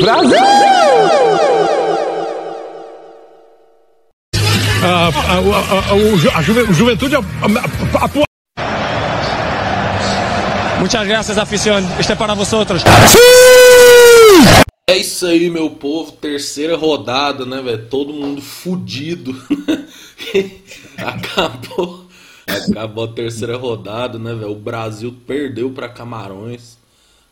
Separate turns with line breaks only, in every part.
Brasil!
A, a, a, a, juve, a juventude apoia.
Muchas gracias, afición. Este é para vosotros.
É isso aí, meu povo. Terceira rodada, né, velho? Todo mundo fudido. Acabou. Acabou a terceira rodada, né, velho? O Brasil perdeu para Camarões.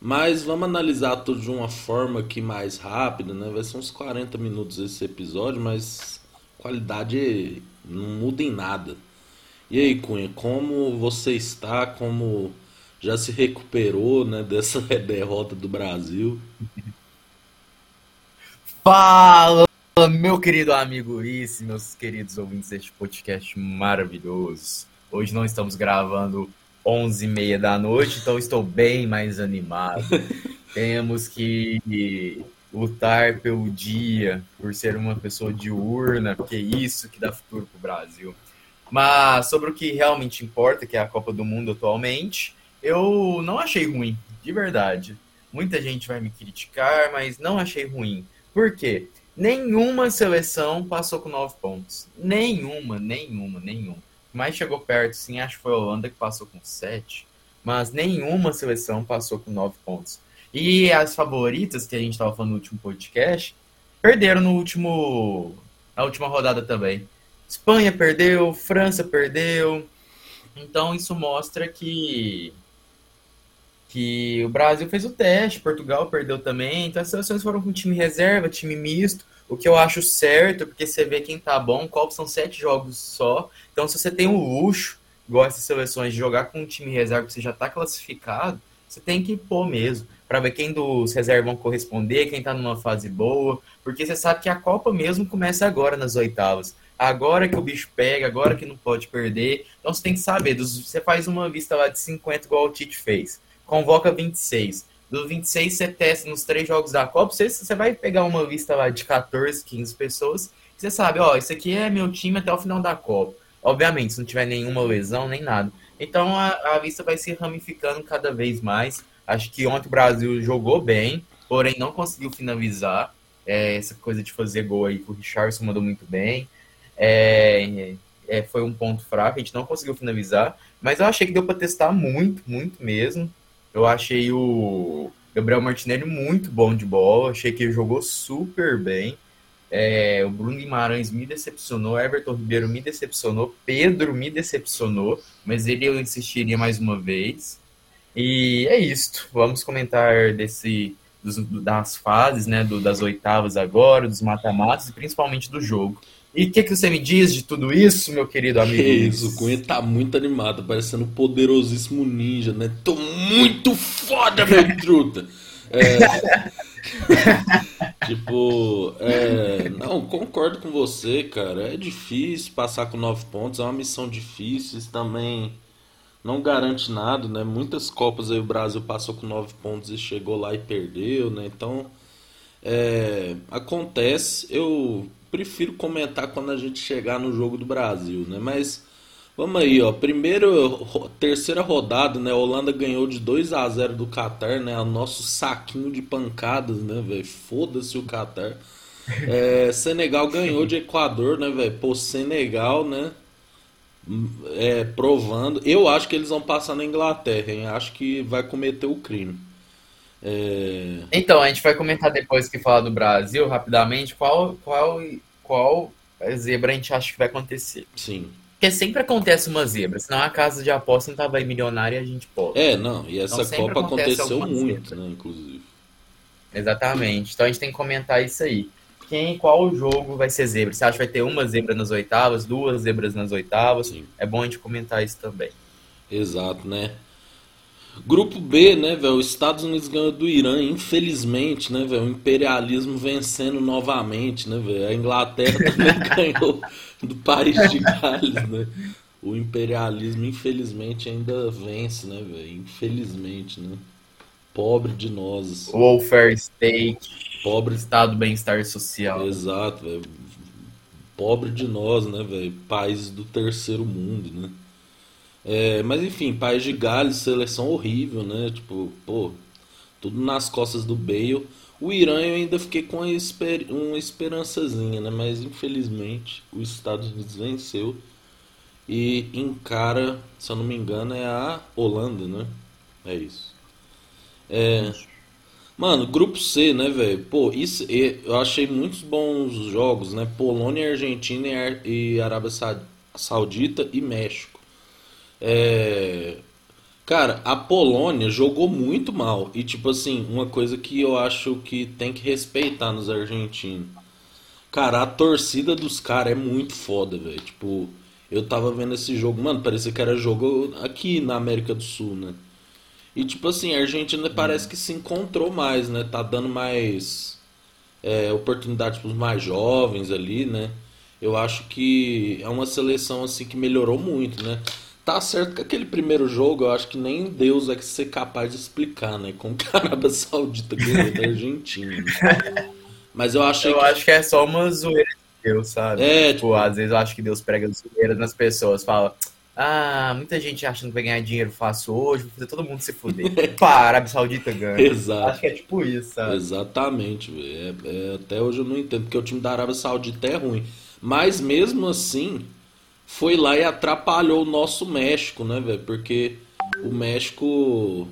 Mas vamos analisar tudo de uma forma aqui mais rápida, né? Vai ser uns 40 minutos esse episódio, mas qualidade não muda em nada. E aí, Cunha, como você está? Como já se recuperou né, dessa derrota do Brasil?
Fala, meu querido amigo Ulisses, meus queridos ouvintes deste podcast maravilhoso. Hoje não estamos gravando 11 e meia da noite, então estou bem mais animado. Temos que lutar pelo dia, por ser uma pessoa diurna, porque é isso que dá futuro para o Brasil. Mas sobre o que realmente importa, que é a Copa do Mundo atualmente, eu não achei ruim, de verdade. Muita gente vai me criticar, mas não achei ruim. Por quê? Nenhuma seleção passou com nove pontos. Nenhuma, nenhuma, nenhuma mais chegou perto, sim, acho que foi a Holanda que passou com 7, mas nenhuma seleção passou com 9 pontos. E as favoritas, que a gente estava falando no último podcast, perderam no último, na última rodada também. Espanha perdeu, França perdeu. Então isso mostra que que o Brasil fez o teste, Portugal perdeu também. Então as seleções foram com time reserva, time misto o que eu acho certo, porque você vê quem tá bom, Copa são sete jogos só. Então, se você tem o luxo, igual essas seleções, de jogar com um time reserva que você já tá classificado, você tem que pôr mesmo, para ver quem dos reservas vão corresponder, quem tá numa fase boa, porque você sabe que a Copa mesmo começa agora nas oitavas. Agora que o bicho pega, agora que não pode perder. Então você tem que saber, você faz uma vista lá de 50 igual o Tite fez. Convoca 26 do 26 você testa nos três jogos da Copa, você, você vai pegar uma lista lá de 14, 15 pessoas, você sabe, ó, isso aqui é meu time até o final da Copa. Obviamente, se não tiver nenhuma lesão, nem nada. Então a, a lista vai se ramificando cada vez mais. Acho que ontem o Brasil jogou bem, porém não conseguiu finalizar. É, essa coisa de fazer gol aí o Richardson mandou muito bem. É, é, foi um ponto fraco, a gente não conseguiu finalizar. Mas eu achei que deu para testar muito, muito mesmo. Eu achei o Gabriel Martinelli muito bom de bola, achei que ele jogou super bem. É, o Bruno Guimarães me decepcionou, Everton Ribeiro me decepcionou, Pedro me decepcionou, mas ele eu insistiria mais uma vez. E é isto. Vamos comentar desse das fases, né, do, das oitavas agora, dos mata-matas e principalmente do jogo. E o que, que você me diz de tudo isso, meu querido amigo? Que
isso, o Cunha tá muito animado, parecendo um poderosíssimo ninja, né? Tô muito foda, meu truta! É... tipo, é... não, concordo com você, cara. É difícil passar com nove pontos, é uma missão difícil, isso também não garante nada, né? Muitas Copas aí o Brasil passou com nove pontos e chegou lá e perdeu, né? Então, é... acontece. Eu prefiro comentar quando a gente chegar no jogo do Brasil, né? Mas vamos aí, ó. Primeiro, terceira rodada, né? A Holanda ganhou de 2 a 0 do Qatar, né? O nosso saquinho de pancadas, né, velho? Foda-se o Qatar. É, Senegal ganhou de Equador, né, velho? Pô, Senegal, né? É, provando. Eu acho que eles vão passar na Inglaterra, hein? Acho que vai cometer o crime.
É... Então, a gente vai comentar depois que falar do Brasil, rapidamente, qual, qual, qual zebra a gente acha que vai acontecer.
Sim.
Porque sempre acontece uma zebra, senão a casa de aposta não tava aí milionária e a gente pode.
É, não, e essa então, Copa aconteceu muito, zebra. né, inclusive.
Exatamente. Então a gente tem que comentar isso aí. Quem, qual jogo vai ser zebra? Você acha que vai ter uma zebra nas oitavas, duas zebras nas oitavas? Sim. É bom a gente comentar isso também.
Exato, né? Grupo B, né, velho? Os Estados Unidos ganhou do Irã, infelizmente, né, velho? O imperialismo vencendo novamente, né, velho? A Inglaterra também ganhou do País de Gales, né? O imperialismo, infelizmente, ainda vence, né, velho? Infelizmente, né? Pobre de nós.
Welfare state. Pobre. Estado bem-estar social.
Exato, velho. Pobre de nós, né, velho? Países do terceiro mundo, né? É, mas enfim, País de Gales, seleção horrível, né? Tipo, pô, tudo nas costas do Bale. O Irã eu ainda fiquei com esper uma esperançazinha, né? Mas infelizmente os Estados Unidos venceu e encara, se eu não me engano, é a Holanda, né? É isso. É. Mano, grupo C, né, velho? Pô, isso eu achei muitos bons jogos, né? Polônia, Argentina e Arábia Saudita e México. É, Cara, a Polônia jogou muito mal. E, tipo assim, uma coisa que eu acho que tem que respeitar nos argentinos. Cara, a torcida dos caras é muito foda, velho. Tipo, eu tava vendo esse jogo, mano, parecia que era jogo aqui na América do Sul, né? E, tipo assim, a Argentina parece que se encontrou mais, né? Tá dando mais é, oportunidade pros mais jovens ali, né? Eu acho que é uma seleção, assim, que melhorou muito, né? Tá certo que aquele primeiro jogo eu acho que nem Deus é que ser capaz de explicar, né? Como que a Arábia Saudita ganhou da Argentina. Mas eu achei
Eu
que...
acho que é só uma zoeira de Deus, sabe?
É,
tipo,
tipo-
às vezes eu acho que Deus prega zoeira nas pessoas, fala. Ah, muita gente achando que vai ganhar dinheiro fácil hoje, vou fazer todo mundo se fuder. Pá, a Arábia Saudita ganha.
Exato.
Acho que é tipo isso, sabe?
Exatamente. É- é, até hoje eu não entendo, porque o time da Arábia Saudita é ruim. Mas mesmo assim, foi lá e atrapalhou o nosso México, né, velho? Porque o México,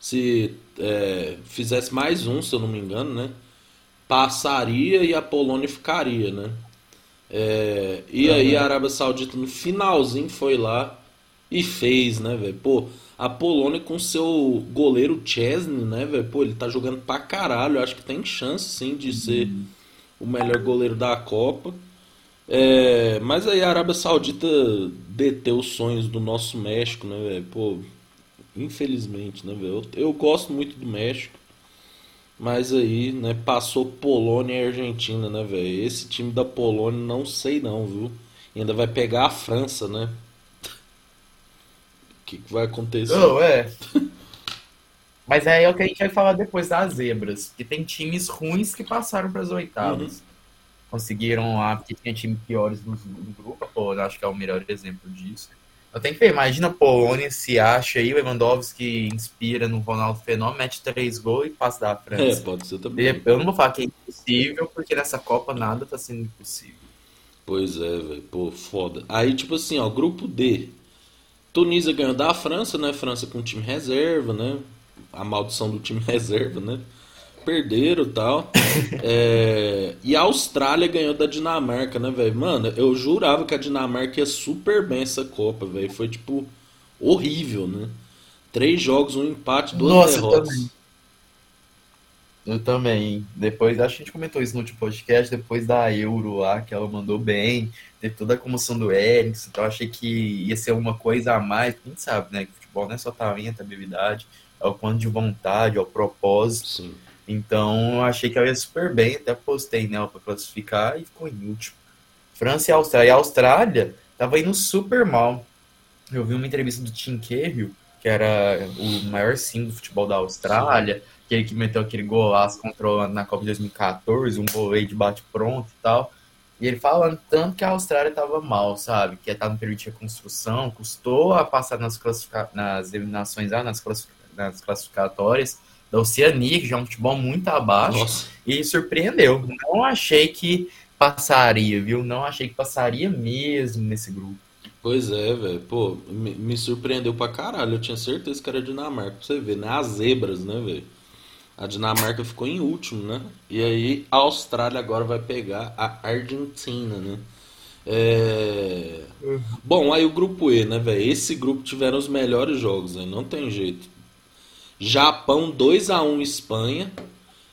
se é, fizesse mais um, se eu não me engano, né? Passaria e a Polônia ficaria, né? É, e aí a Arábia Saudita no finalzinho foi lá e fez, né, velho? Pô, a Polônia com seu goleiro Chesney, né, velho? Pô, ele tá jogando pra caralho. Eu acho que tem chance, sim, de ser o melhor goleiro da Copa. É, mas aí a Arábia Saudita deteu os sonhos do nosso México, né, velho? Pô, infelizmente, né, velho? Eu, eu gosto muito do México. Mas aí, né, passou Polônia e Argentina, né, velho? Esse time da Polônia não sei não, viu? E ainda vai pegar a França, né? O que, que vai acontecer?
Não, é. Mas aí é o que a gente vai falar depois das zebras. Que tem times ruins que passaram para as oitavas.
Uhum.
Conseguiram lá, porque tinha time piores no, grupo. Eu acho que é o melhor exemplo disso. Eu tenho que ver, imagina a Polônia se acha aí, o Lewandowski inspira no Ronaldo Fenômeno, mete três gols e passa da
É,
França.
pode ser também.
Eu não vou falar que é impossível, porque nessa Copa nada tá sendo impossível.
Pois é, velho. Pô, foda. Aí, tipo assim, ó, grupo D. Tunísia ganhou da França, né? França com time reserva, né? A maldição do time reserva, né? Perderam e tal. É, E a Austrália ganhou da Dinamarca, né, velho? Mano, eu jurava que a Dinamarca ia super bem essa Copa, velho. Foi, tipo, horrível, né? Três jogos, um empate, duas
Nossa, eu
derrotas.
também. Eu também. Depois, acho que a gente comentou isso no último podcast, depois da Euro lá, que ela mandou bem, teve toda a comoção do Eriksen, então eu achei que ia ser uma coisa a mais, gente sabe, né, que futebol não é só talento, é habilidade, é o quanto de vontade, é o propósito,
Sim.
Então eu achei que ela ia super bem, até postei nela pra classificar e ficou em último. França e Austrália. E a Austrália tava indo super mal. Eu vi uma entrevista do Tim Cahill, que era o maior sim do futebol da Austrália, aquele que meteu aquele golaço na Copa de 2014, um voleio de bate-pronto e tal. E ele falando tanto que a Austrália tava mal, sabe? Que tava não permitia construção, custou a passar nas, classifica... nas eliminações, ah, nas, classific... nas classificatórias da Oceania, que já é um futebol muito abaixo.
Nossa.
E surpreendeu. Não achei que passaria, viu? Não achei que passaria mesmo nesse grupo.
Pois é, velho. Pô, me, me surpreendeu pra caralho. Eu tinha certeza que era Dinamarca. Pra você ver, né? As zebras, né, velho? A Dinamarca ficou em último, né? E aí a Austrália agora vai pegar a Argentina, né? É... Bom, aí o grupo E, né, velho? Esse grupo tiveram os melhores jogos, né? Não tem jeito. Japão 2 a 1 Espanha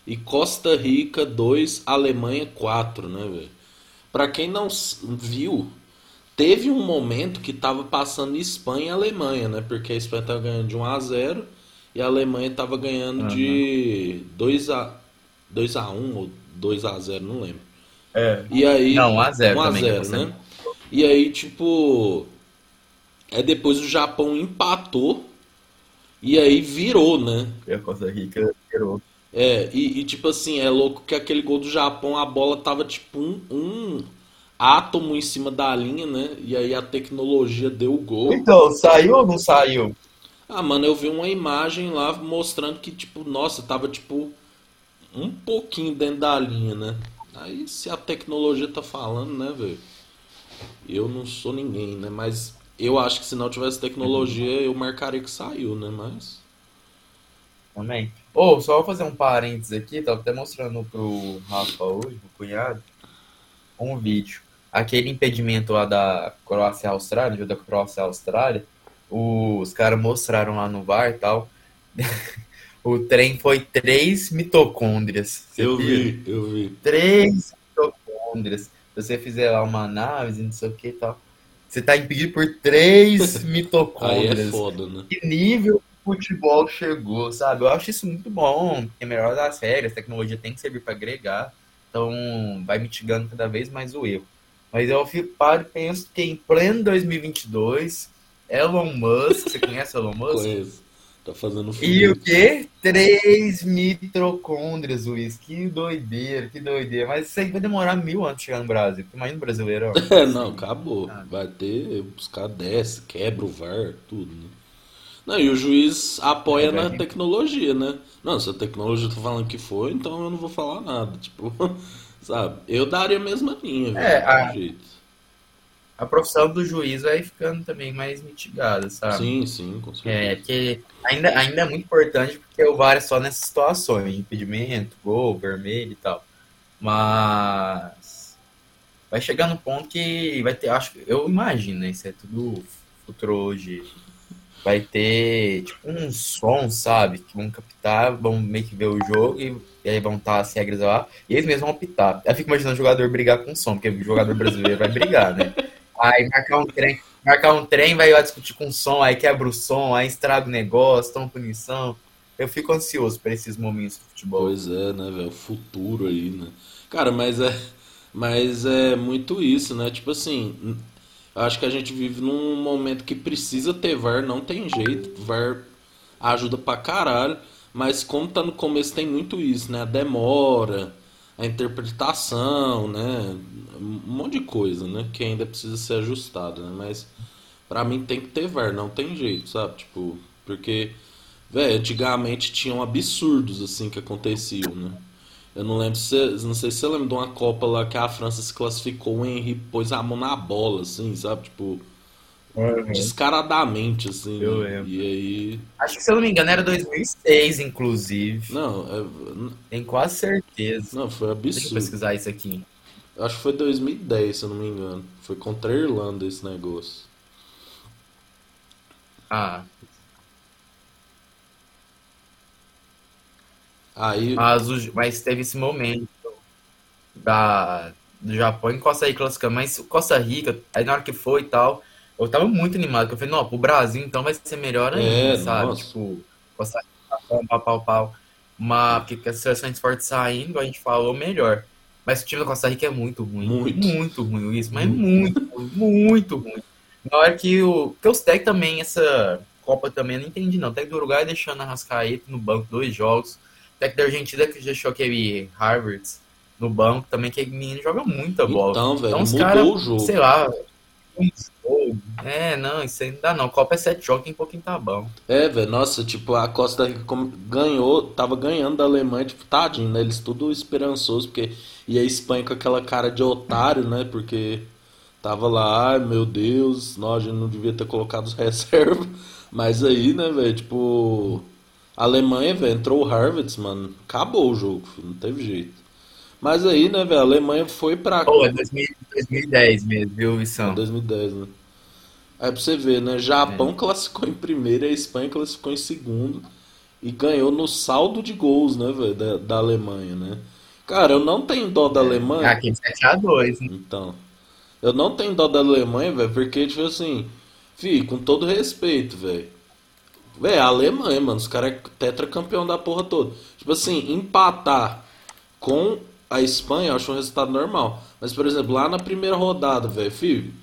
e Costa Rica 2 Alemanha 4, né, velho? Pra quem não viu, teve um momento que tava passando Espanha e Alemanha, né? Porque a Espanha tava ganhando de 1 a 0 e a Alemanha tava ganhando de 2 a 2 a 1 ou 2 a 0, não lembro.
É.
E aí.
Não, 1 a 0
1 a
também,
0,
que você-
né? E aí, tipo. Aí depois o Japão empatou. E aí virou, né?
E a Costa Rica tirou.
É, e, e, tipo assim, é louco que aquele gol do Japão, a bola tava tipo um, um átomo em cima da linha, né? E aí a tecnologia deu o gol.
Então, saiu ou não saiu?
Ah, mano, eu vi uma imagem lá mostrando que, tipo, nossa, tava tipo um pouquinho dentro da linha, né? Aí se a tecnologia tá falando, né, velho? Eu não sou ninguém, né? Mas eu acho que se não tivesse tecnologia, eu marcaria que saiu, né? Mas.
Também. Ô, oh, só vou fazer um parênteses aqui, tava até mostrando pro Rafa hoje, pro cunhado, um vídeo. Aquele impedimento lá da Croácia Austrália, jogo da Croácia Austrália, os caras mostraram lá no VAR e tal. o trem foi três mitocôndrias.
Eu vi, eu vi.
Três mitocôndrias. Se você fizer lá uma análise, não sei o que e tal. Você tá impedido por três mitocôndrias.
Aí é foda, né?
Que nível o futebol chegou, sabe? Eu acho isso muito bom. É melhor das regras, a tecnologia tem que servir para agregar. Então, vai mitigando cada vez mais o erro. Mas eu fico, paro e penso que em pleno 2022 Elon Musk, você conhece Elon Musk?
Conheço. Tá fazendo.
E o quê? Três mitocôndrias, Luiz. Que doideira, que doideira. Mas isso aí vai demorar mil anos chegar no Brasil. Imagina o brasileiro.
É, não, acabou. Ah. Vai ter, buscar desce, quebra o VAR, tudo, né? Não, e o juiz apoia é, na tecnologia, né? Não, se a tecnologia tá falando que foi, então eu não vou falar nada. Tipo, sabe? Eu daria a mesma linha,
é, a... jeito a profissão do juiz vai ficando também mais mitigada, sabe?
Sim, sim, com certeza.
É, que ainda, ainda é muito importante porque o VAR é só nessas situações, impedimento, gol, vermelho e tal. Mas vai chegar no ponto que vai ter, acho eu imagino, né? Isso é tudo futuro hoje. Vai ter tipo um som, sabe? Que vão captar, vão meio que ver o jogo e, e aí vão estar as regras lá, e eles mesmos vão apitar. Eu fico imaginando o jogador brigar com o som, porque o jogador brasileiro vai brigar, né? Aí marcar um trem, marcar um trem, vai lá discutir com o som, aí quebra o som, aí estraga o negócio, toma punição. Eu fico ansioso para esses momentos do futebol.
Pois é, né, velho? O futuro aí, né? Cara, mas é, mas é muito isso, né? Tipo assim, acho que a gente vive num momento que precisa ter VAR, não tem jeito. VAR ajuda pra caralho, mas como tá no começo tem muito isso, né? A demora, a interpretação, né? Um monte de coisa, né? Que ainda precisa ser ajustado, né? Mas para mim tem que ter VAR, não tem jeito, sabe? Tipo, porque, velho, antigamente tinham absurdos assim que aconteciam, né? Eu não lembro se não sei se você lembra de uma Copa lá que a França se classificou, o Henry pôs a mão na bola, assim, sabe? Tipo, Uhum. Descaradamente, assim.
Eu lembro.
E aí.
Acho que se eu não me engano era 2006, inclusive.
Não, é...
Tenho quase certeza.
Não, foi absurdo.
Deixa eu pesquisar isso aqui.
Acho que foi 2010, se eu não me engano. Foi contra a Irlanda esse negócio.
Ah.
Aí.
Mas, mas teve esse momento da, do Japão em Costa Rica classificando. Mas Costa Rica, aí na hora que foi e tal eu tava muito animado, porque eu falei, não, pro Brasil então vai ser melhor ainda, é, sabe? Nossa. Tipo, Costa Rica, pau, pau, pau. Mas porque as seleções fortes saindo, a gente falou melhor. Mas o time da Costa Rica é muito ruim.
Muito.
Muito ruim, isso, mas muito, muito ruim. Na hora que o. Porque os Tech também, essa Copa também, eu não entendi, não. O Tech do Uruguai deixando a Rascaeta no banco dois jogos. O Tech da Argentina que deixou aquele Harvard no banco também, que menino joga muita bola.
Então, velho, então, mudou cara, o jogo.
Sei lá, é, não, isso aí não dá não. Copa é sete jogos, tem pouquinho tá bom.
É, velho, nossa, tipo, a Costa Rica ganhou, tava ganhando da Alemanha, tipo, tadinho, né? Eles tudo esperançoso, porque. E a Espanha com aquela cara de otário, né? Porque tava lá, ai meu Deus, nós não devia ter colocado os reservas. Mas aí, né, velho, tipo. A Alemanha, velho, entrou o Harvard, mano, acabou o jogo, não teve jeito. Mas aí, né, velho, a Alemanha foi pra.
Pô, é 2010 mesmo, viu, Vissão?
2010, né? Aí pra você ver, né? Japão é. classificou em primeiro e a Espanha classificou em segundo. E ganhou no saldo de gols, né, velho, da, da, Alemanha, né? Cara, eu não tenho dó da é. Alemanha.
Aqui 7x2, né?
Então. Eu não tenho dó da Alemanha, velho, porque, tipo assim, fi, com todo respeito, velho. Velho, a Alemanha, mano, os caras é tetracampeão da porra toda. Tipo assim, empatar com a Espanha, eu acho um resultado normal. Mas, por exemplo, lá na primeira rodada, velho, filho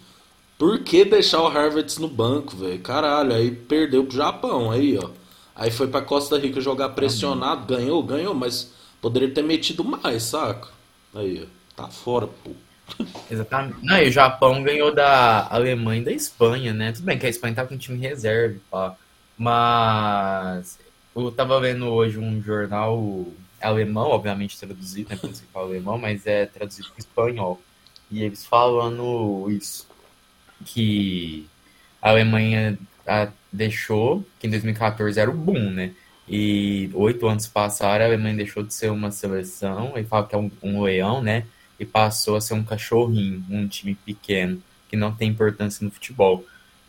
por que deixar o Harvard no banco, velho? Caralho, aí perdeu pro Japão, aí, ó. Aí foi pra Costa Rica jogar pressionado, ganhou, ganhou, mas poderia ter metido mais, saca? Aí, ó. Tá fora, pô.
Exatamente. Não, e o Japão ganhou da Alemanha e da Espanha, né? Tudo bem que a Espanha tá com time reserva, pá. Mas eu tava vendo hoje um jornal alemão, obviamente traduzido, né? Quando se fala alemão, mas é traduzido para espanhol. E eles falando isso, que a Alemanha a, deixou, que em 2014 era o boom, né? E oito anos passaram, a Alemanha deixou de ser uma seleção, ele fala que é um, um leão, né? E passou a ser um cachorrinho, um time pequeno, que não tem importância no futebol.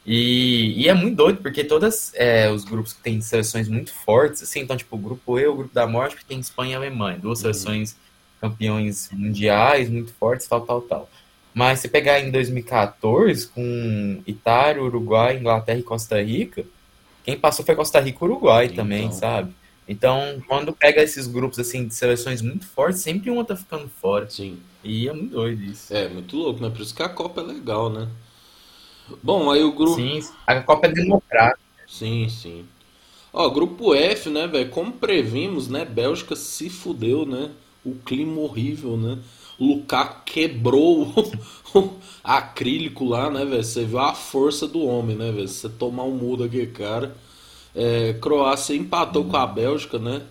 E, e é muito doido, porque todos é, os grupos que têm seleções muito fortes, assim, então, tipo, o grupo E, o grupo da morte, que tem Espanha e Alemanha, duas uhum. seleções campeões mundiais muito fortes, tal, tal, tal. Mas se pegar em 2014, com Itália, Uruguai, Inglaterra e Costa Rica, quem passou foi Costa Rica e Uruguai então. também, sabe? Então, quando pega esses grupos assim de seleções muito fortes, sempre uma tá ficando fora.
Sim.
E é muito doido isso.
É, muito louco, né? Por isso que a Copa é legal, né? Bom, aí o grupo.
Sim, a Copa é democrática.
Sim, sim. Ó, grupo F, né, velho? Como previmos, né? Bélgica se fudeu, né? O clima horrível, né? Lukaku quebrou o acrílico lá, né, velho? Você viu a força do homem, né, velho? Você tomar um mudo aqui, cara. É, Croácia empatou com a Bélgica, né?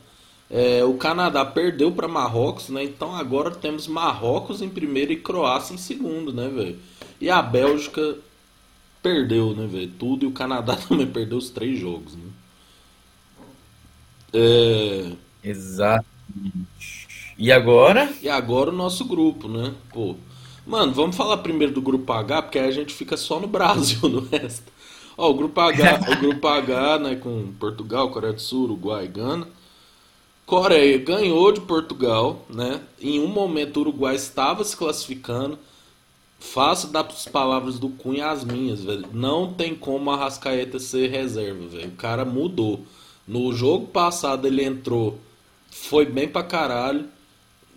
É, o Canadá perdeu para Marrocos, né? Então agora temos Marrocos em primeiro e Croácia em segundo, né, velho? E a Bélgica perdeu, né, velho? Tudo e o Canadá também perdeu os três jogos, né?
É... Exatamente. E agora?
E agora o nosso grupo, né? Pô. Mano, vamos falar primeiro do grupo H, porque aí a gente fica só no Brasil, no resto. Ó, o grupo H, o grupo H, né, com Portugal, Coreia do Sul, Uruguai Gana. Coreia ganhou de Portugal, né? Em um momento o Uruguai estava se classificando. Faço das palavras do Cunha as minhas, velho. Não tem como a Rascaeta ser reserva, velho. O cara mudou. No jogo passado ele entrou, foi bem pra caralho.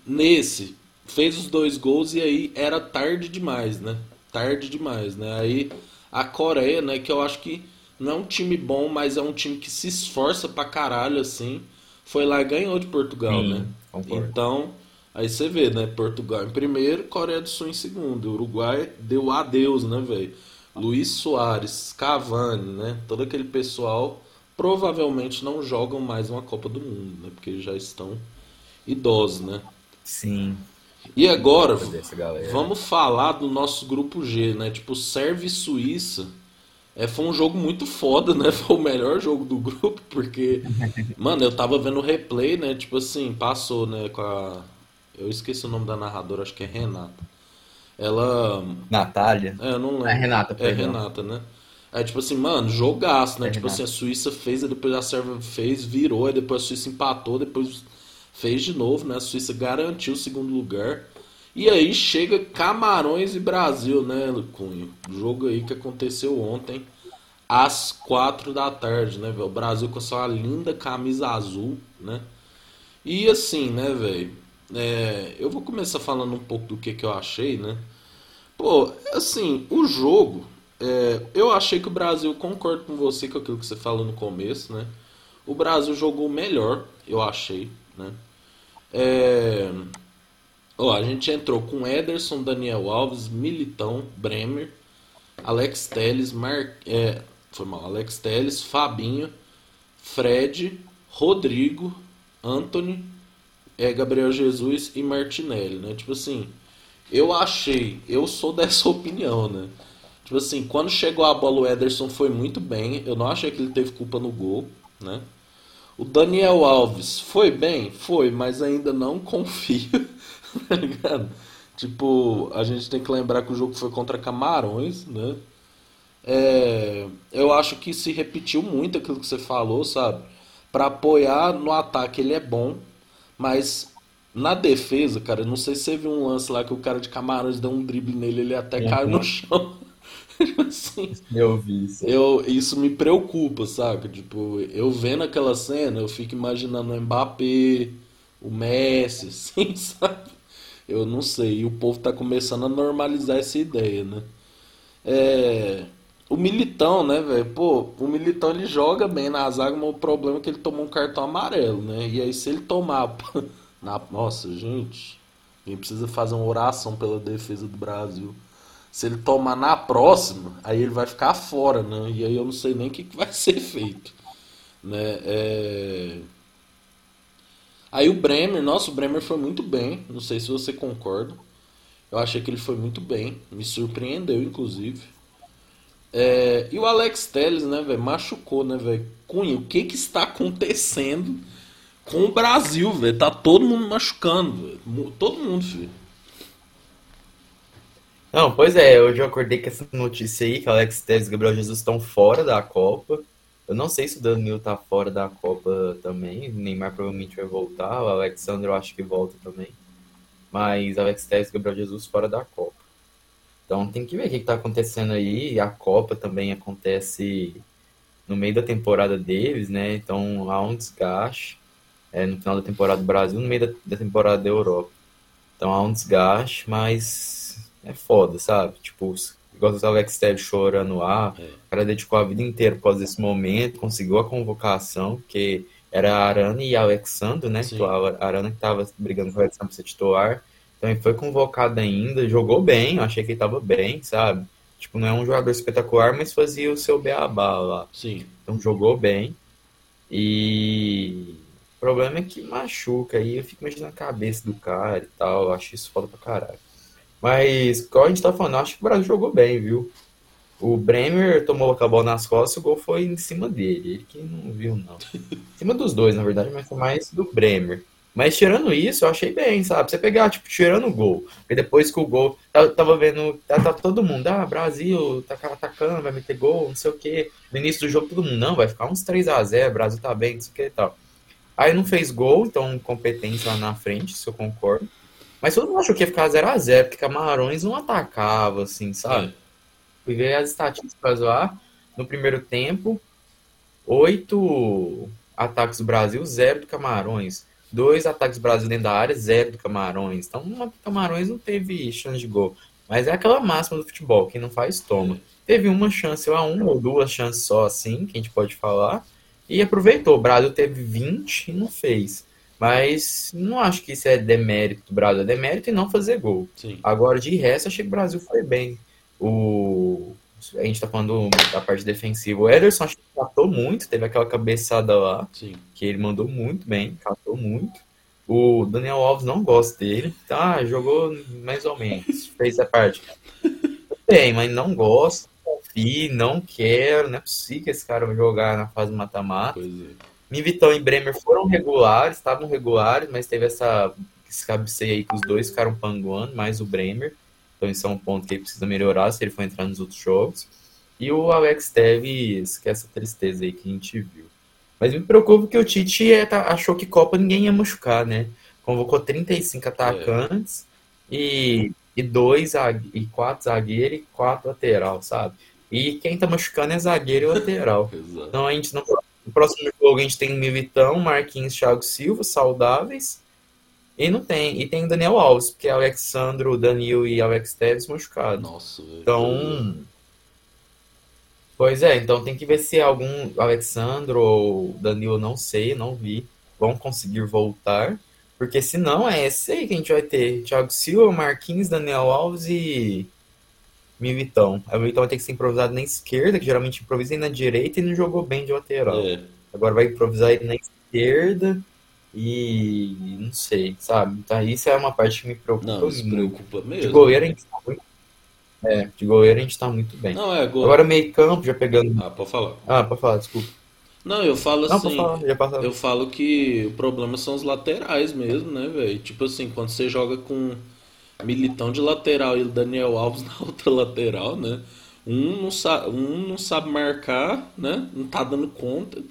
Nesse, fez os dois gols e aí era tarde demais, né? Tarde demais, né? Aí a Coreia, né, que eu acho que não é um time bom, mas é um time que se esforça pra caralho, assim. Foi lá e ganhou de Portugal, Sim, né? Concordo. Então, Aí você vê, né? Portugal em primeiro, Coreia do Sul em segundo. Uruguai deu adeus, né, velho? Luiz Soares, Cavani, né? Todo aquele pessoal provavelmente não jogam mais uma Copa do Mundo, né? Porque já estão idosos, né?
Sim.
E agora, vamos falar do nosso grupo G, né? Tipo, Sérvia e Suíça. É, foi um jogo muito foda, né? Foi o melhor jogo do grupo, porque, mano, eu tava vendo o replay, né? Tipo assim, passou, né? Com a eu esqueci o nome da narradora, acho que é Renata. Ela.
Natália?
É, eu não lembro.
É Renata,
É Renata, né? É tipo assim, mano, jogaço, né? É tipo Renata. assim, a Suíça fez, depois a Sérvia fez, virou, aí depois a Suíça empatou, depois fez de novo, né? A Suíça garantiu o segundo lugar. E aí chega Camarões e Brasil, né, Cunho? Jogo aí que aconteceu ontem, às quatro da tarde, né, velho? O Brasil com sua linda camisa azul, né? E assim, né, velho? É, eu vou começar falando um pouco do que, que eu achei, né? Pô, assim, o jogo, é, eu achei que o Brasil, concordo com você com aquilo que você falou no começo, né? O Brasil jogou melhor, eu achei, né? É, a gente entrou com Ederson, Daniel Alves, Militão, Bremer, Alex Teles, Mar, é, foi mal, Alex Teles, Fabinho, Fred, Rodrigo, Anthony, é Gabriel Jesus e Martinelli, né? Tipo assim, eu achei, eu sou dessa opinião, né? Tipo assim, quando chegou a bola o Ederson foi muito bem, eu não achei que ele teve culpa no gol, né? O Daniel Alves foi bem? Foi, mas ainda não confio, tá ligado? Tipo, a gente tem que lembrar que o jogo foi contra Camarões, né? É, eu acho que se repetiu muito aquilo que você falou, sabe? Para apoiar no ataque ele é bom, mas na defesa, cara, não sei se você viu um lance lá que o cara de Camarões deu um drible nele, ele até uhum. caiu no chão.
assim, eu vi isso.
Eu, isso me preocupa, saca? Tipo, eu vendo aquela cena, eu fico imaginando o Mbappé, o Messi, assim, sabe? Eu não sei. E o povo tá começando a normalizar essa ideia, né? É... O Militão, né, velho? Pô, o Militão ele joga bem na zaga, mas o problema é que ele tomou um cartão amarelo, né? E aí se ele tomar. Na... Nossa, gente. A gente precisa fazer uma oração pela defesa do Brasil. Se ele tomar na próxima, aí ele vai ficar fora, né? E aí eu não sei nem o que, que vai ser feito. Né? É... Aí o Bremer, nossa, o Bremer foi muito bem. Não sei se você concorda. Eu achei que ele foi muito bem. Me surpreendeu, inclusive. É, e o Alex Telles, né, velho, machucou, né, velho? Cunha, o que que está acontecendo com o Brasil, velho? Tá todo mundo machucando, velho. Todo mundo, filho.
Não, pois é, hoje eu acordei com essa notícia aí, que Alex Telles e Gabriel Jesus estão fora da Copa. Eu não sei se o Danilo tá fora da Copa também. O Neymar provavelmente vai voltar. O Alexandre eu acho que volta também. Mas Alex Telles e Gabriel Jesus fora da Copa. Então tem que ver o que está acontecendo aí. A Copa também acontece no meio da temporada deles, né? Então há um desgaste é, no final da temporada do Brasil, no meio da, da temporada da Europa. Então há um desgaste, mas é foda, sabe? Tipo, igual o Alex Telles chorando lá, é. o cara dedicou a vida inteira após esse momento, conseguiu a convocação, porque era a Arana e Alexandre, né? Que a Arana que tava brigando com o Alexandre para ser titular. Então ele foi convocado ainda, jogou bem, eu achei que ele tava bem, sabe? Tipo, não é um jogador espetacular, mas fazia o seu beabá lá.
Sim.
Então jogou bem. E o problema é que machuca aí, eu fico imaginando a cabeça do cara e tal, eu acho isso foda pra caralho. Mas, como a gente tá falando, eu acho que o Brasil jogou bem, viu? O Bremer tomou a bola nas costas e o gol foi em cima dele. Ele que não viu, não. Em cima dos dois, na verdade, mas foi mais do Bremer. Mas tirando isso, eu achei bem, sabe? Você pegar, tipo, tirando o gol. E depois que o gol. Eu tava vendo. Tá, tá, todo mundo, ah, Brasil, tá atacando, vai meter gol, não sei o quê. No início do jogo, todo mundo, não, vai ficar uns 3 a 0 Brasil tá bem, não sei o que e tal. Aí não fez gol, então competência lá na frente, isso eu concordo. Mas todo mundo achou que ia ficar 0x0, porque Camarões não atacava, assim, sabe? Fui ver as estatísticas lá. No primeiro tempo, oito ataques do Brasil, zero do Camarões. Dois ataques do Brasil dentro da área, zero do Camarões. Então, o Camarões não teve chance de gol. Mas é aquela máxima do futebol, quem não faz, toma. Teve uma chance, lá, uma ou duas chances só, assim, que a gente pode falar. E aproveitou. O Brasil teve 20 e não fez. Mas não acho que isso é demérito do Brasil. É demérito e não fazer gol.
Sim.
Agora, de resto, achei que o Brasil foi bem. O... A gente tá falando da parte defensiva. O Ederson acho que catou muito. Teve aquela cabeçada lá.
Sim.
Que ele mandou muito bem. Catou muito. O Daniel Alves não gosta dele. Tá, jogou mais ou menos. Fez a parte. Bem, mas não gosta. Confio, não quero. Não é possível que esse cara vai jogar na fase mata-mata.
Pois é.
Mivitão e Bremer foram regulares, estavam regulares, mas teve essa esse cabeceio aí que os dois ficaram panguando, mais o Bremer. Então isso é um ponto que ele precisa melhorar se ele for entrar nos outros jogos. E o Alex Tevez, que é essa tristeza aí que a gente viu. Mas me preocupa que o Tite é, tá, achou que Copa ninguém ia machucar, né? Convocou 35 atacantes é. e, e dois e quatro zagueiros e quatro lateral, sabe? E quem tá machucando é zagueiro e lateral. então a gente não no próximo jogo a gente tem Militão, Marquinhos, Thiago Silva, saudáveis. E não tem. E tem o Daniel Alves, porque é Alexandro, Danilo e Alex Tevez machucados.
Nossa.
Então. Pois é, então tem que ver se algum Alexandro ou Danilo, não sei, não vi, vão conseguir voltar. Porque senão é esse aí que a gente vai ter. Thiago Silva, Marquinhos, Daniel Alves e Militão. Aí o Militão vai ter que ser improvisado na esquerda, que geralmente improvisa na direita e não jogou bem de lateral. É. Agora vai improvisar ele na esquerda e não sei, sabe? Então isso é uma parte que me preocupa.
Não, me preocupa mesmo.
De goleiro a gente tá muito é, de goleiro a gente tá muito bem.
Não, é.
Agora meio campo, já pegando.
Ah, pode falar.
Ah, pode falar, desculpa.
Não, eu falo assim. Não,
pode falar.
Eu falo que o problema são os laterais mesmo, né, velho? Tipo assim, quando você joga com Militão de lateral e o Daniel Alves na outra lateral, né? Um não, sabe, um não sabe marcar, né? Não tá dando conta.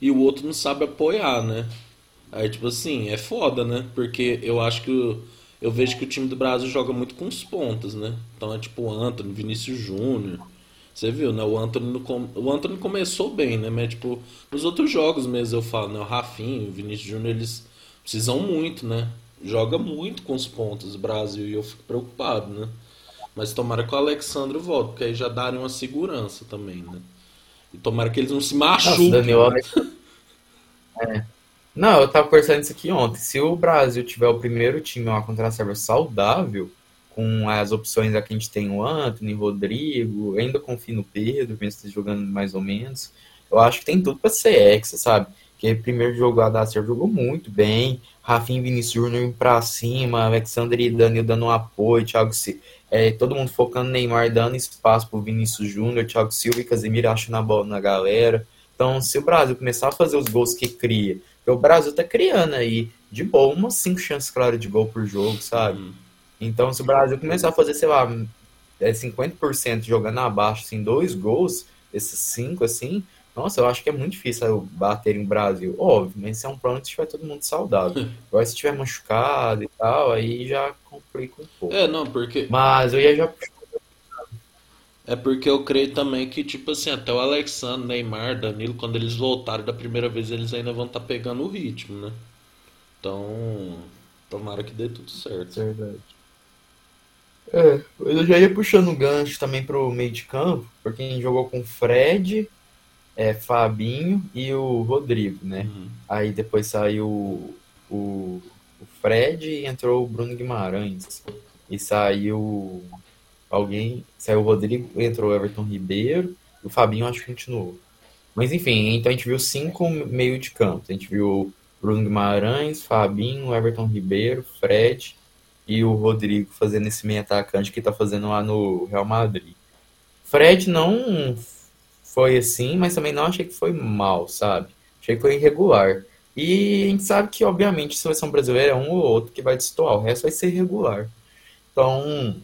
E o outro não sabe apoiar, né? Aí, tipo assim, é foda, né? Porque eu acho que. Eu, eu vejo que o time do Brasil joga muito com os pontas, né? Então é tipo o Anthony, Vinícius Júnior. Você viu, né? O Anthony, o Anthony começou bem, né? Mas, tipo, nos outros jogos mesmo eu falo, né? O Rafinho, o Vinícius Júnior, eles precisam muito, né? Joga muito com os pontos Brasil e eu fico preocupado, né? Mas tomara que o Alexandre volte, porque aí já darem uma segurança também, né? E tomara que eles não se machuquem. Nossa, Daniel
é. Não, eu tava conversando isso aqui ontem. Se o Brasil tiver o primeiro time lá contra a Sérvia saudável, com as opções aqui a gente tem o Anthony, Rodrigo, ainda confio no Pedro, mesmo jogando mais ou menos. Eu acho que tem tudo para ser exa, sabe? Porque primeiro jogo a da Silva jogou muito bem. Rafinha e Vinícius Júnior indo pra cima, Alexandre e Danilo dando um apoio, Thiago é, todo mundo focando no Neymar, dando espaço pro Vinícius Júnior, Thiago Silva e Casemiro achando a bola na galera. Então, se o Brasil começar a fazer os gols que cria, porque o Brasil tá criando aí, de boa, umas cinco chances claras de gol por jogo, sabe? Uhum. Então, se o Brasil começar a fazer, sei lá, é 50% jogando abaixo, assim, dois gols, esses cinco, assim, nossa, eu acho que é muito difícil bater em Brasil. Óbvio, mas isso é um problema se tiver todo mundo saudável. Agora, se tiver machucado e tal, aí já complica um pouco.
É, não, porque.
Mas eu ia já.
É porque eu creio também que, tipo assim, até o Alexandre, Neymar, Danilo, quando eles voltarem da primeira vez, eles ainda vão estar tá pegando o ritmo, né? Então, tomara que dê tudo certo.
Verdade. É, eu já ia puxando o gancho também pro meio de campo, porque quem jogou com Fred, é, Fabinho e o Rodrigo, né? Uhum. Aí depois saiu o, o, Fred e entrou o Bruno Guimarães. E saiu alguém, saiu o Rodrigo, entrou o Everton Ribeiro, e o Fabinho acho que continuou. Mas enfim, então a gente viu cinco meio de campo. A gente viu Bruno Guimarães, Fabinho, Everton Ribeiro, Fred e o Rodrigo fazendo esse meio atacante que tá fazendo lá no Real Madrid. Fred não foi assim, mas também não achei que foi mal, sabe? Achei que foi irregular. E a gente sabe que, obviamente, a seleção brasileira é um ou outro que vai destoar, o resto vai ser irregular. Então,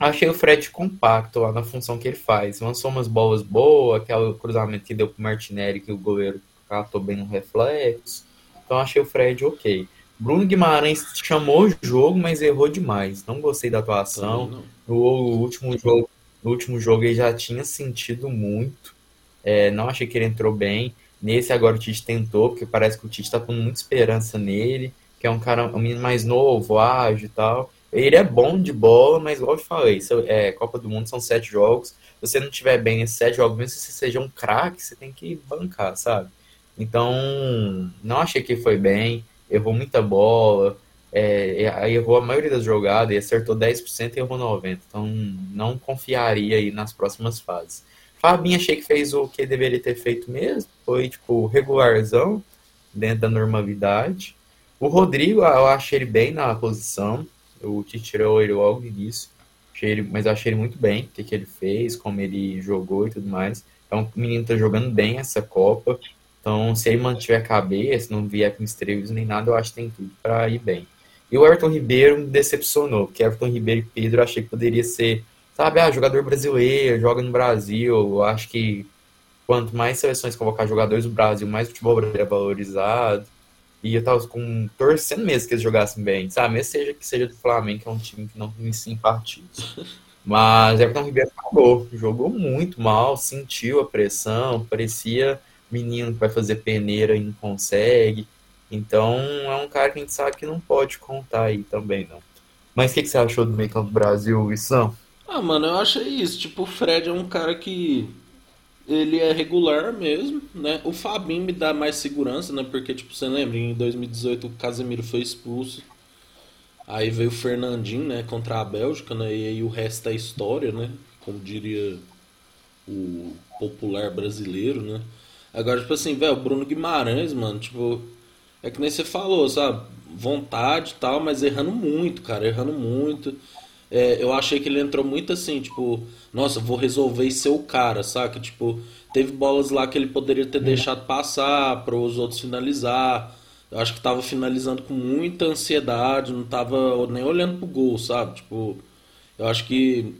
achei o Fred compacto lá na função que ele faz. Lançou umas bolas boas, aquele cruzamento que deu pro Martinelli, que o goleiro catou bem no reflexo. Então, achei o Fred ok. Bruno Guimarães chamou o jogo, mas errou demais. Não gostei da atuação. No último jogo no último jogo ele já tinha sentido muito. É, não achei que ele entrou bem. Nesse agora o Tite tentou, porque parece que o Tite está com muita esperança nele, que é um cara, um menino mais novo, ágil e tal. Ele é bom de bola, mas igual eu falei, é, Copa do Mundo são sete jogos. Se você não tiver bem nesses sete jogos, mesmo se você seja um craque, você tem que bancar, sabe? Então, não achei que foi bem, errou muita bola, é, errou a maioria das jogadas e acertou 10% e errou 90%. Então não confiaria aí nas próximas fases. Fabinho achei que fez o que deveria ter feito mesmo. Foi tipo regularzão, dentro da normalidade. O Rodrigo, eu achei ele bem na posição. O Tite tirou ele logo no início. Achei ele, mas achei ele muito bem, o que, que ele fez, como ele jogou e tudo mais. Então o menino tá jogando bem essa Copa. Então, se ele mantiver a cabeça, não vier com estrelas nem nada, eu acho que tem tudo para ir bem. E o Everton Ribeiro me decepcionou, porque Everton Ribeiro e Pedro eu achei que poderia ser, sabe, ah, jogador brasileiro, joga no Brasil. Eu acho que quanto mais seleções convocar jogadores do Brasil, mais o futebol brasileiro é valorizado. E eu tava com, torcendo mesmo que eles jogassem bem, sabe? Mesmo seja que seja do Flamengo, que é um time que não tem simpatias. Mas Everton Ribeiro jogou, jogou muito mal, sentiu a pressão, parecia menino que vai fazer peneira e não consegue. Então é um cara que a gente sabe que não pode contar aí também, não. Mas o que, que, você achou do meio campo do Brasil, Issão?
Ah, mano, eu achei isso. Tipo, o Fred é um cara que. Ele é regular mesmo, né? O Fabinho me dá mais segurança, né? Porque, tipo, você lembra, em 2018 o Casemiro foi expulso. Aí veio o Fernandinho, né? Contra a Bélgica, né? E aí o resto é história, né? Como diria o popular brasileiro, né? Agora, tipo assim, velho, o Bruno Guimarães, mano, tipo, é que nem você falou, sabe? Vontade e tal, mas errando muito, cara, errando muito. É, eu achei que ele entrou muito assim, tipo, nossa, vou resolver e ser o cara, saca? Tipo, teve bolas lá que ele poderia ter deixado passar para os outros finalizar. Eu acho que tava finalizando com muita ansiedade, não tava nem olhando pro gol, sabe? Tipo, eu acho que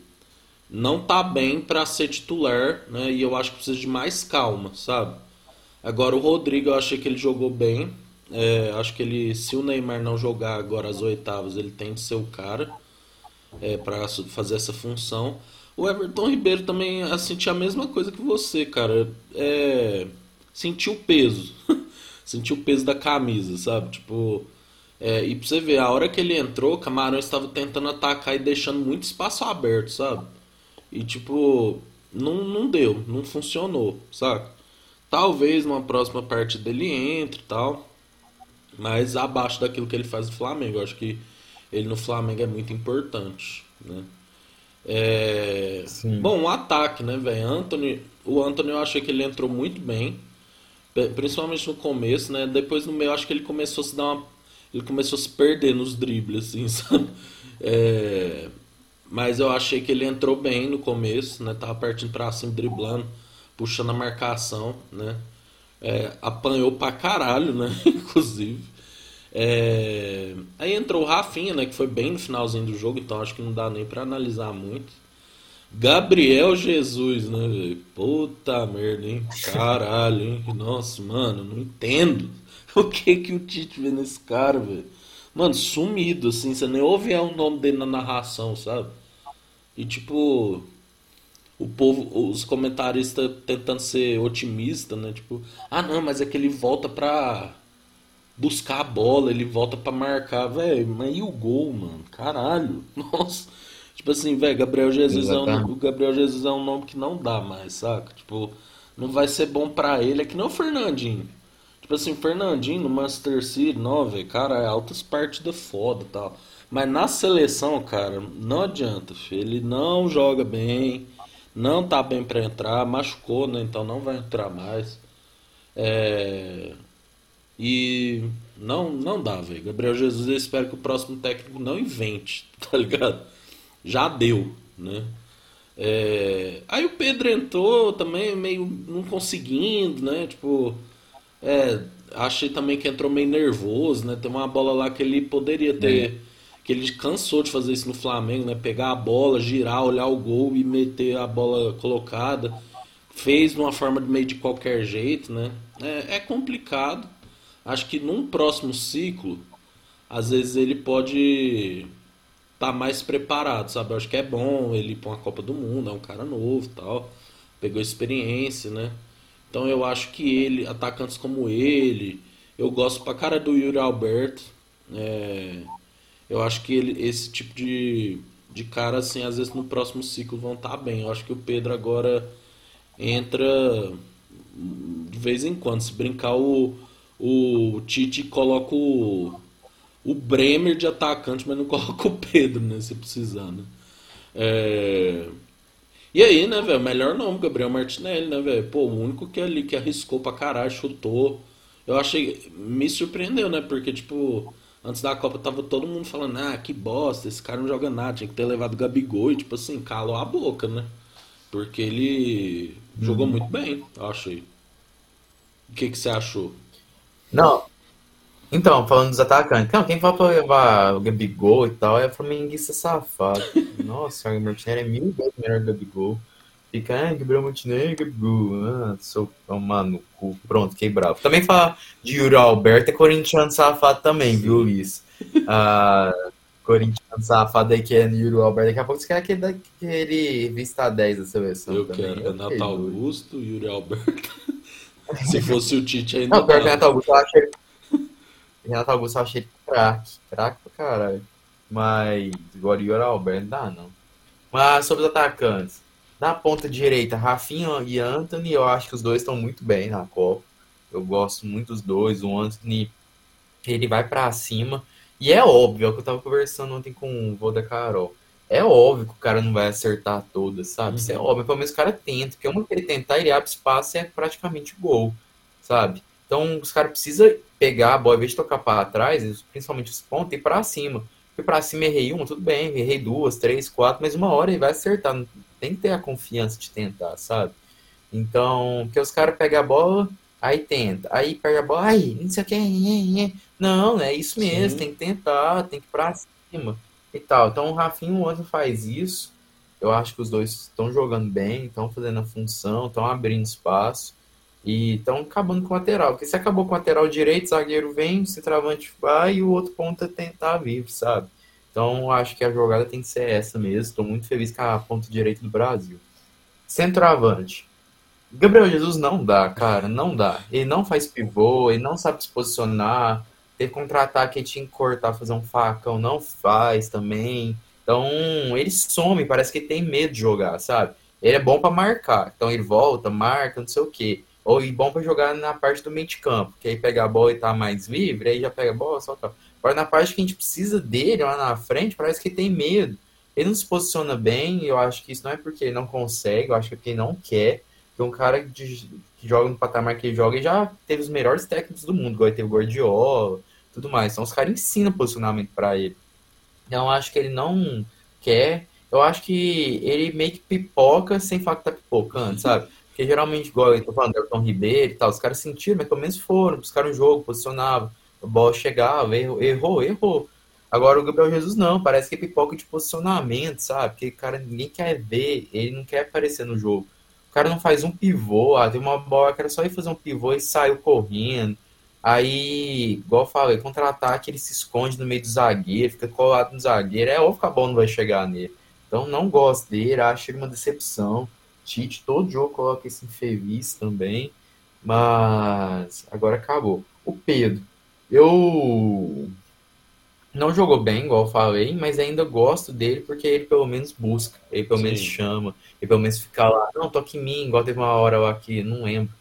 não tá bem para ser titular, né? E eu acho que precisa de mais calma, sabe? Agora o Rodrigo, eu achei que ele jogou bem. É, acho que ele, se o Neymar não jogar agora as oitavas, ele tem de ser o cara é, para fazer essa função. O Everton Ribeiro também sentiu a mesma coisa que você, cara. É, sentiu o peso. sentiu o peso da camisa, sabe? Tipo. É, e pra você ver, a hora que ele entrou, o Camarão estava tentando atacar e deixando muito espaço aberto, sabe? E tipo, não, não deu, não funcionou, saca? Talvez numa próxima parte dele entre e tal mas abaixo daquilo que ele faz no Flamengo. Eu acho que ele no Flamengo é muito importante, né? É... Bom, o ataque, né, velho? Anthony, o Anthony eu achei que ele entrou muito bem. Principalmente no começo, né? Depois no meio acho que ele começou a se dar uma. Ele começou a se perder nos dribles, assim, sabe? É... Mas eu achei que ele entrou bem no começo, né? Tava partindo pra cima, driblando, puxando a marcação, né? É... Apanhou pra caralho, né? Inclusive. É... Aí entrou o Rafinha, né? Que foi bem no finalzinho do jogo, então acho que não dá nem para analisar muito. Gabriel Jesus, né? Puta merda, hein? Caralho, hein? Nossa, mano, não entendo. O que que o Tite vê nesse cara, velho? Mano, sumido, assim, você nem ouve o nome dele na narração, sabe? E tipo, o povo, os comentaristas tentando ser otimista, né? Tipo, ah não, mas é que ele volta pra buscar a bola, ele volta para marcar, velho. Mas e o gol, mano? Caralho. Nossa. Tipo assim, velho, Gabriel Jesus é um, o Gabriel Jesus é um nome que não dá mais, saca? Tipo, não vai ser bom para ele, é que não o Fernandinho. Tipo assim, Fernandinho no Master City, não, velho, cara, é altas partidas foda e tal. Mas na seleção, cara, não adianta, filho. Ele não joga bem, não tá bem para entrar, machucou, né? Então não vai entrar mais. É... E não, não dá, velho. Gabriel Jesus, eu espero que o próximo técnico não invente, tá ligado? Já deu, né? É... Aí o Pedro entrou também meio não conseguindo, né? Tipo, é, achei também que entrou meio nervoso, né? Tem uma bola lá que ele poderia ter. Que ele cansou de fazer isso no Flamengo, né? Pegar a bola, girar, olhar o gol e meter a bola colocada. Fez de uma forma meio de qualquer jeito, né? É, é complicado acho que num próximo ciclo, às vezes ele pode estar tá mais preparado, sabe? Eu acho que é bom ele ir para uma Copa do Mundo, é um cara novo tal, pegou experiência, né? Então eu acho que ele, atacantes como ele, eu gosto pra cara do Yuri Alberto, é, eu acho que ele, esse tipo de, de cara, assim, às vezes no próximo ciclo vão estar tá bem. Eu acho que o Pedro agora entra de vez em quando, se brincar o o Tite coloca o, o Bremer de atacante, mas não coloca o Pedro, né? Se precisar, né? É... E aí, né, velho? Melhor nome, Gabriel Martinelli, né, velho? Pô, o único que ali que arriscou pra caralho, chutou. Eu achei. Me surpreendeu, né? Porque, tipo, antes da Copa tava todo mundo falando, ah, que bosta, esse cara não joga nada, tinha que ter levado o Gabigol e, tipo assim, calou a boca, né? Porque ele jogou uhum. muito bem, eu achei. O que, que você achou?
Não. Então, falando dos atacantes. Não, quem fala pra levar o Gabigol e tal é o flamenguista safado. Nossa, o Martinelli é mil vezes melhor que o Gabigol. Fica, ah, Gabriel Gabigol. Ah, sou tomar no cu. Pronto, fiquei bravo. Também fala de Yuri Alberto, é corintiano safado também, viu, Luiz? Ah, corintiano safado aí que é Yuri Alberto. Daqui a pouco você quer aquele, aquele vista 10 da seleção
Eu
também.
quero Renato Augusto, Yuri Alberto. Se fosse o Tite ainda.
Não, pior que Renato Augusto eu achei. Renato Augusto eu achei craque. Craque pra caralho. Mas agora Yuri Alberto não dá, não. Mas sobre os atacantes. Na ponta direita, Rafinha e Anthony, eu acho que os dois estão muito bem na Copa. Eu gosto muito dos dois. O Anthony, ele vai para cima. E é óbvio, é o que eu tava conversando ontem com o vô da Carol. É óbvio que o cara não vai acertar todas, sabe? Uhum. Isso é uhum. óbvio, pelo menos o cara tenta, porque uma que ele tentar, ele abre espaço e é praticamente gol, sabe? Então os caras precisam pegar a bola, em vez de tocar para trás, principalmente os pontos, e para cima. Porque para cima errei uma, tudo bem, errei duas, três, quatro, mas uma hora ele vai acertar. Tem que ter a confiança de tentar, sabe? Então, porque os caras pegam a bola, aí tenta, aí pega a bola, aí, não sei o que, não, é isso mesmo, Sim. tem que tentar, tem que ir pra cima e tal. Então o Rafinha e o faz isso. Eu acho que os dois estão jogando bem, estão fazendo a função, estão abrindo espaço e estão acabando com o lateral. Porque se acabou com o lateral direito, zagueiro vem, o centroavante vai e o outro ponta tentar vir, sabe? Então acho que a jogada tem que ser essa mesmo. Estou muito feliz com a ponta direita do Brasil. Centroavante. Gabriel Jesus não dá, cara, não dá. Ele não faz pivô, ele não sabe se posicionar ter contra-ataque tinha que cortar, fazer um facão, não faz também. Então, ele some, parece que tem medo de jogar, sabe? Ele é bom para marcar, então ele volta, marca, não sei o quê. Ou e bom para jogar na parte do meio de campo, que aí pega a bola e tá mais livre, aí já pega a bola, solta. Agora na parte que a gente precisa dele lá na frente, parece que tem medo. Ele não se posiciona bem, eu acho que isso não é porque ele não consegue, eu acho que é porque ele não quer. Porque um cara que joga no patamar que ele joga e já teve os melhores técnicos do mundo, igual teve o Guardiola, tudo mais. Então os caras ensinam posicionamento para ele. Então acho que ele não quer. Eu acho que ele meio que pipoca sem falar que tá pipocando, sabe? Porque geralmente, igual eu tô falando, Elton Ribeiro e tal, os caras sentiram, mas pelo menos foram, buscaram o jogo, posicionavam, a bola chegava, errou, errou, errou. Agora o Gabriel Jesus não, parece que é pipoca de posicionamento, sabe? Porque, cara, ninguém quer ver, ele não quer aparecer no jogo. O cara não faz um pivô, ah, tem uma bola que era só ir fazer um pivô e saiu correndo. Aí, igual eu falei, contra-ataque ele se esconde no meio do zagueiro, fica colado no zagueiro, é óbvio que a bola não vai chegar nele. Então não gosto dele, acho ele uma decepção. Tite, todo jogo coloca esse infeliz também, mas agora acabou. O Pedro, eu não jogou bem, igual eu falei, mas ainda gosto dele porque ele pelo menos busca, ele pelo Sim. menos chama, ele pelo menos fica lá, não, toque em mim, igual teve uma hora lá que, não lembro,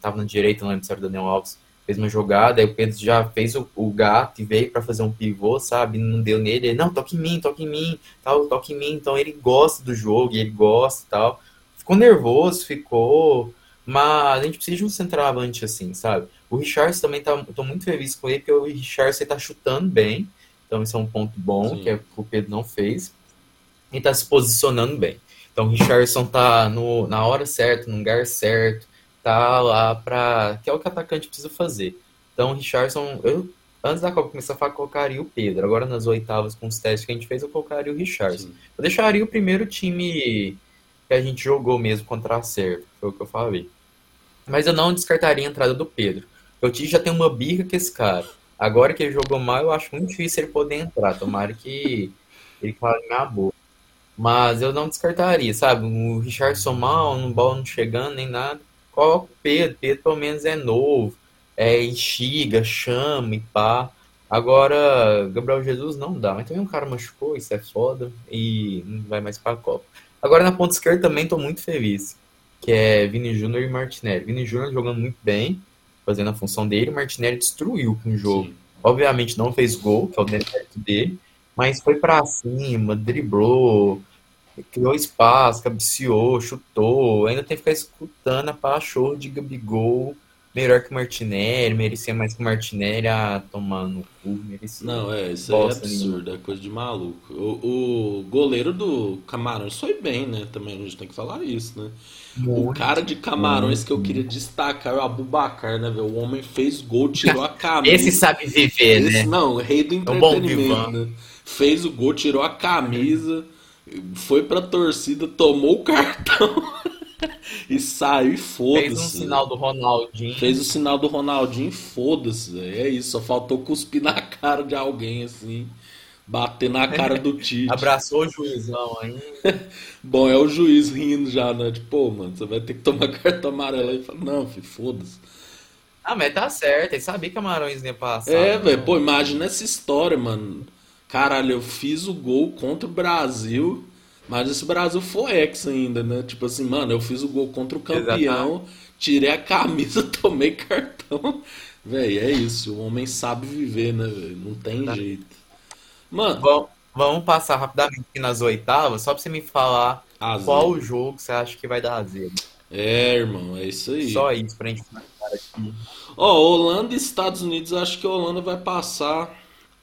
tava na direita, não lembro se era o Daniel Alves, fez uma jogada, aí o Pedro já fez o, o gato e veio para fazer um pivô, sabe, não deu nele, ele, não, toque em mim, toque em mim, tal, toque em mim, então ele gosta do jogo, ele gosta e tal, ficou nervoso, ficou, mas a gente precisa de um centroavante assim, sabe, o Richard também tá, tô muito feliz com ele, porque o Richard tá chutando bem, então, isso é um ponto bom, Sim. que, é, que o Pedro não fez. E está se posicionando bem. Então, o Richardson tá no, na hora certa, no lugar certo, tá lá para. que é o que o atacante precisa fazer. Então, o Richardson, eu, antes da Copa começar a falar, colocaria o Pedro. Agora, nas oitavas, com os testes que a gente fez, eu colocaria o Richardson. Sim. Eu deixaria o primeiro time que a gente jogou mesmo contra a Sérvia, foi o que eu falei. Mas eu não descartaria a entrada do Pedro. O Tite já tem uma birra com esse cara. Agora que ele jogou mal, eu acho muito difícil ele poder entrar. Tomara que ele fale minha boa. Mas eu não descartaria, sabe? O Richardson mal, não bola não chegando nem nada. Coloca o Pedro. Pedro pelo menos é novo. É, enxiga, chama e pá. Agora, Gabriel Jesus não dá. Mas também um cara machucou, isso é foda. E não vai mais pra Copa. Agora na ponta esquerda também tô muito feliz. Que é Vini Júnior e Martinelli. Vini Júnior jogando muito bem fazendo a função dele, o Martinelli destruiu com o jogo. Sim. Obviamente não fez gol, que é o demérito dele, mas foi para cima, driblou, criou espaço, cabeceou, chutou, ainda tem que ficar escutando a pachorra de Gabigol melhor que o Martinelli, merecia mais que o Martinelli, ah, tomar no cu, merecia.
Não, é, isso é absurdo, é coisa de maluco. O, o goleiro do Camarões foi bem, né? Também a gente tem que falar isso, né? Muito, o cara de Camarões muito. que eu queria destacar é o Abubacar, né, velho? O homem fez gol, tirou a camisa.
Esse sabe viver,
Esse,
né?
Não, rei do é entretenimento, né? Fez o gol, tirou a camisa, foi pra torcida, tomou o cartão. e saiu e foda-se.
Fez um sinal do Ronaldinho.
Fez o sinal do Ronaldinho e foda-se. É isso, só faltou cuspir na cara de alguém assim. Bater na cara do Tite.
Abraçou o juizão ainda.
Bom, é o juiz rindo já, né? Tipo, pô, mano, você vai ter que tomar carta amarela. E fala, não, filho, foda-se.
Ah, mas tá certo, ele sabia que Camarões ia passar.
É, velho, pô, imagina essa história, mano. Caralho, eu fiz o gol contra o Brasil, mas esse Brasil foi ex ainda, né? Tipo assim, mano, eu fiz o gol contra o campeão, Exatamente. tirei a camisa, tomei cartão. Velho, é isso, o homem sabe viver, né, velho? Não tem tá. jeito.
Mano. Vamos, vamos passar rapidamente aqui nas oitavas, só pra você me falar qual jogo você acha que vai dar azedo.
É, irmão, é isso aí.
Só isso pra gente finalizar aqui.
Ó, Holanda e Estados Unidos, acho que a Holanda vai passar.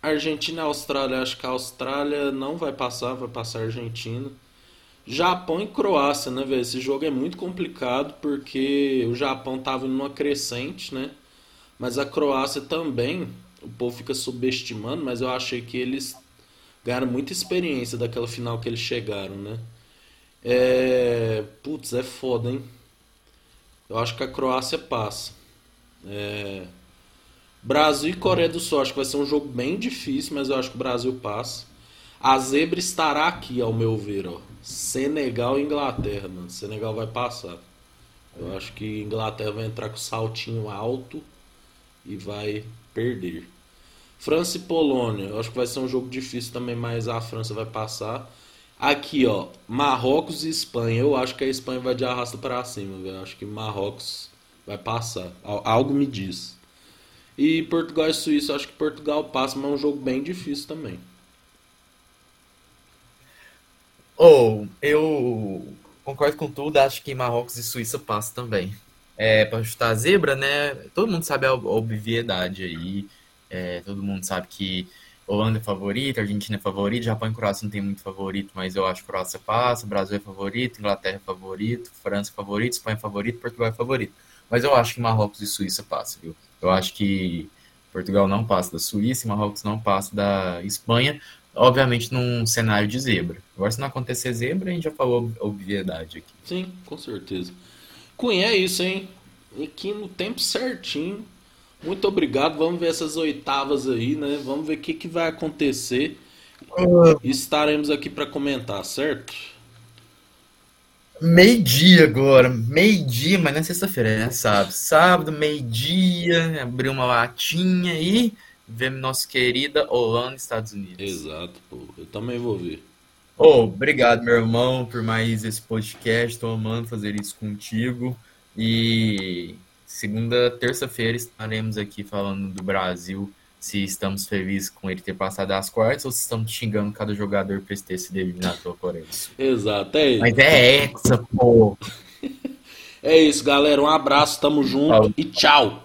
Argentina e Austrália, acho que a Austrália não vai passar, vai passar a Argentina. Japão e Croácia, né, velho? Esse jogo é muito complicado porque o Japão tava numa crescente, né? Mas a Croácia também o povo fica subestimando, mas eu achei que eles ganharam muita experiência daquela final que eles chegaram, né? É... Putz, é foda, hein? Eu acho que a Croácia passa. É... Brasil e Coreia do Sul, acho que vai ser um jogo bem difícil, mas eu acho que o Brasil passa. A zebra estará aqui, ao meu ver, ó. Senegal e Inglaterra, mano. Senegal vai passar. Eu acho que Inglaterra vai entrar com saltinho alto e vai perder. França e Polônia, eu acho que vai ser um jogo difícil também, mas a França vai passar. Aqui, ó, Marrocos e Espanha. Eu acho que a Espanha vai de arrasta para cima, velho. Acho que Marrocos vai passar. Algo me diz. E Portugal e Suíça, acho que Portugal passa, mas é um jogo bem difícil também.
Ou, oh, eu concordo com tudo, acho que Marrocos e Suíça passa também. É, para chutar a zebra, né? Todo mundo sabe a obviedade aí. É, todo mundo sabe que Holanda é favorito, Argentina é favorito, Japão e Croácia não tem muito favorito, mas eu acho que Croácia passa, Brasil é favorito, Inglaterra é favorito, França é favorito, Espanha é favorito, Portugal é favorito. Mas eu acho que Marrocos e Suíça passa, viu? Eu acho que Portugal não passa da Suíça e Marrocos não passa da Espanha, obviamente num cenário de zebra. Agora, se não acontecer zebra, a gente já falou obviedade aqui.
Sim, com certeza. Cunha, é isso, hein? Aqui no tempo certinho. Muito obrigado. Vamos ver essas oitavas aí, né? Vamos ver o que, que vai acontecer. Uh, Estaremos aqui para comentar, certo?
Meio-dia agora, meio-dia, mas não é sexta-feira, é sábado. Sábado, meio-dia, abrir uma latinha e ver nossa querida Holanda Estados Unidos.
Exato, pô. Eu também vou ver.
Oh, obrigado, meu irmão, por mais esse podcast. Estou amando fazer isso contigo. E segunda, terça-feira estaremos aqui falando do Brasil, se estamos felizes com ele ter passado as quartas ou se estamos xingando cada jogador por ter sido eliminado pela Coreia.
Exato, é isso.
Mas é essa, pô.
é isso, galera. Um abraço, tamo junto e tchau.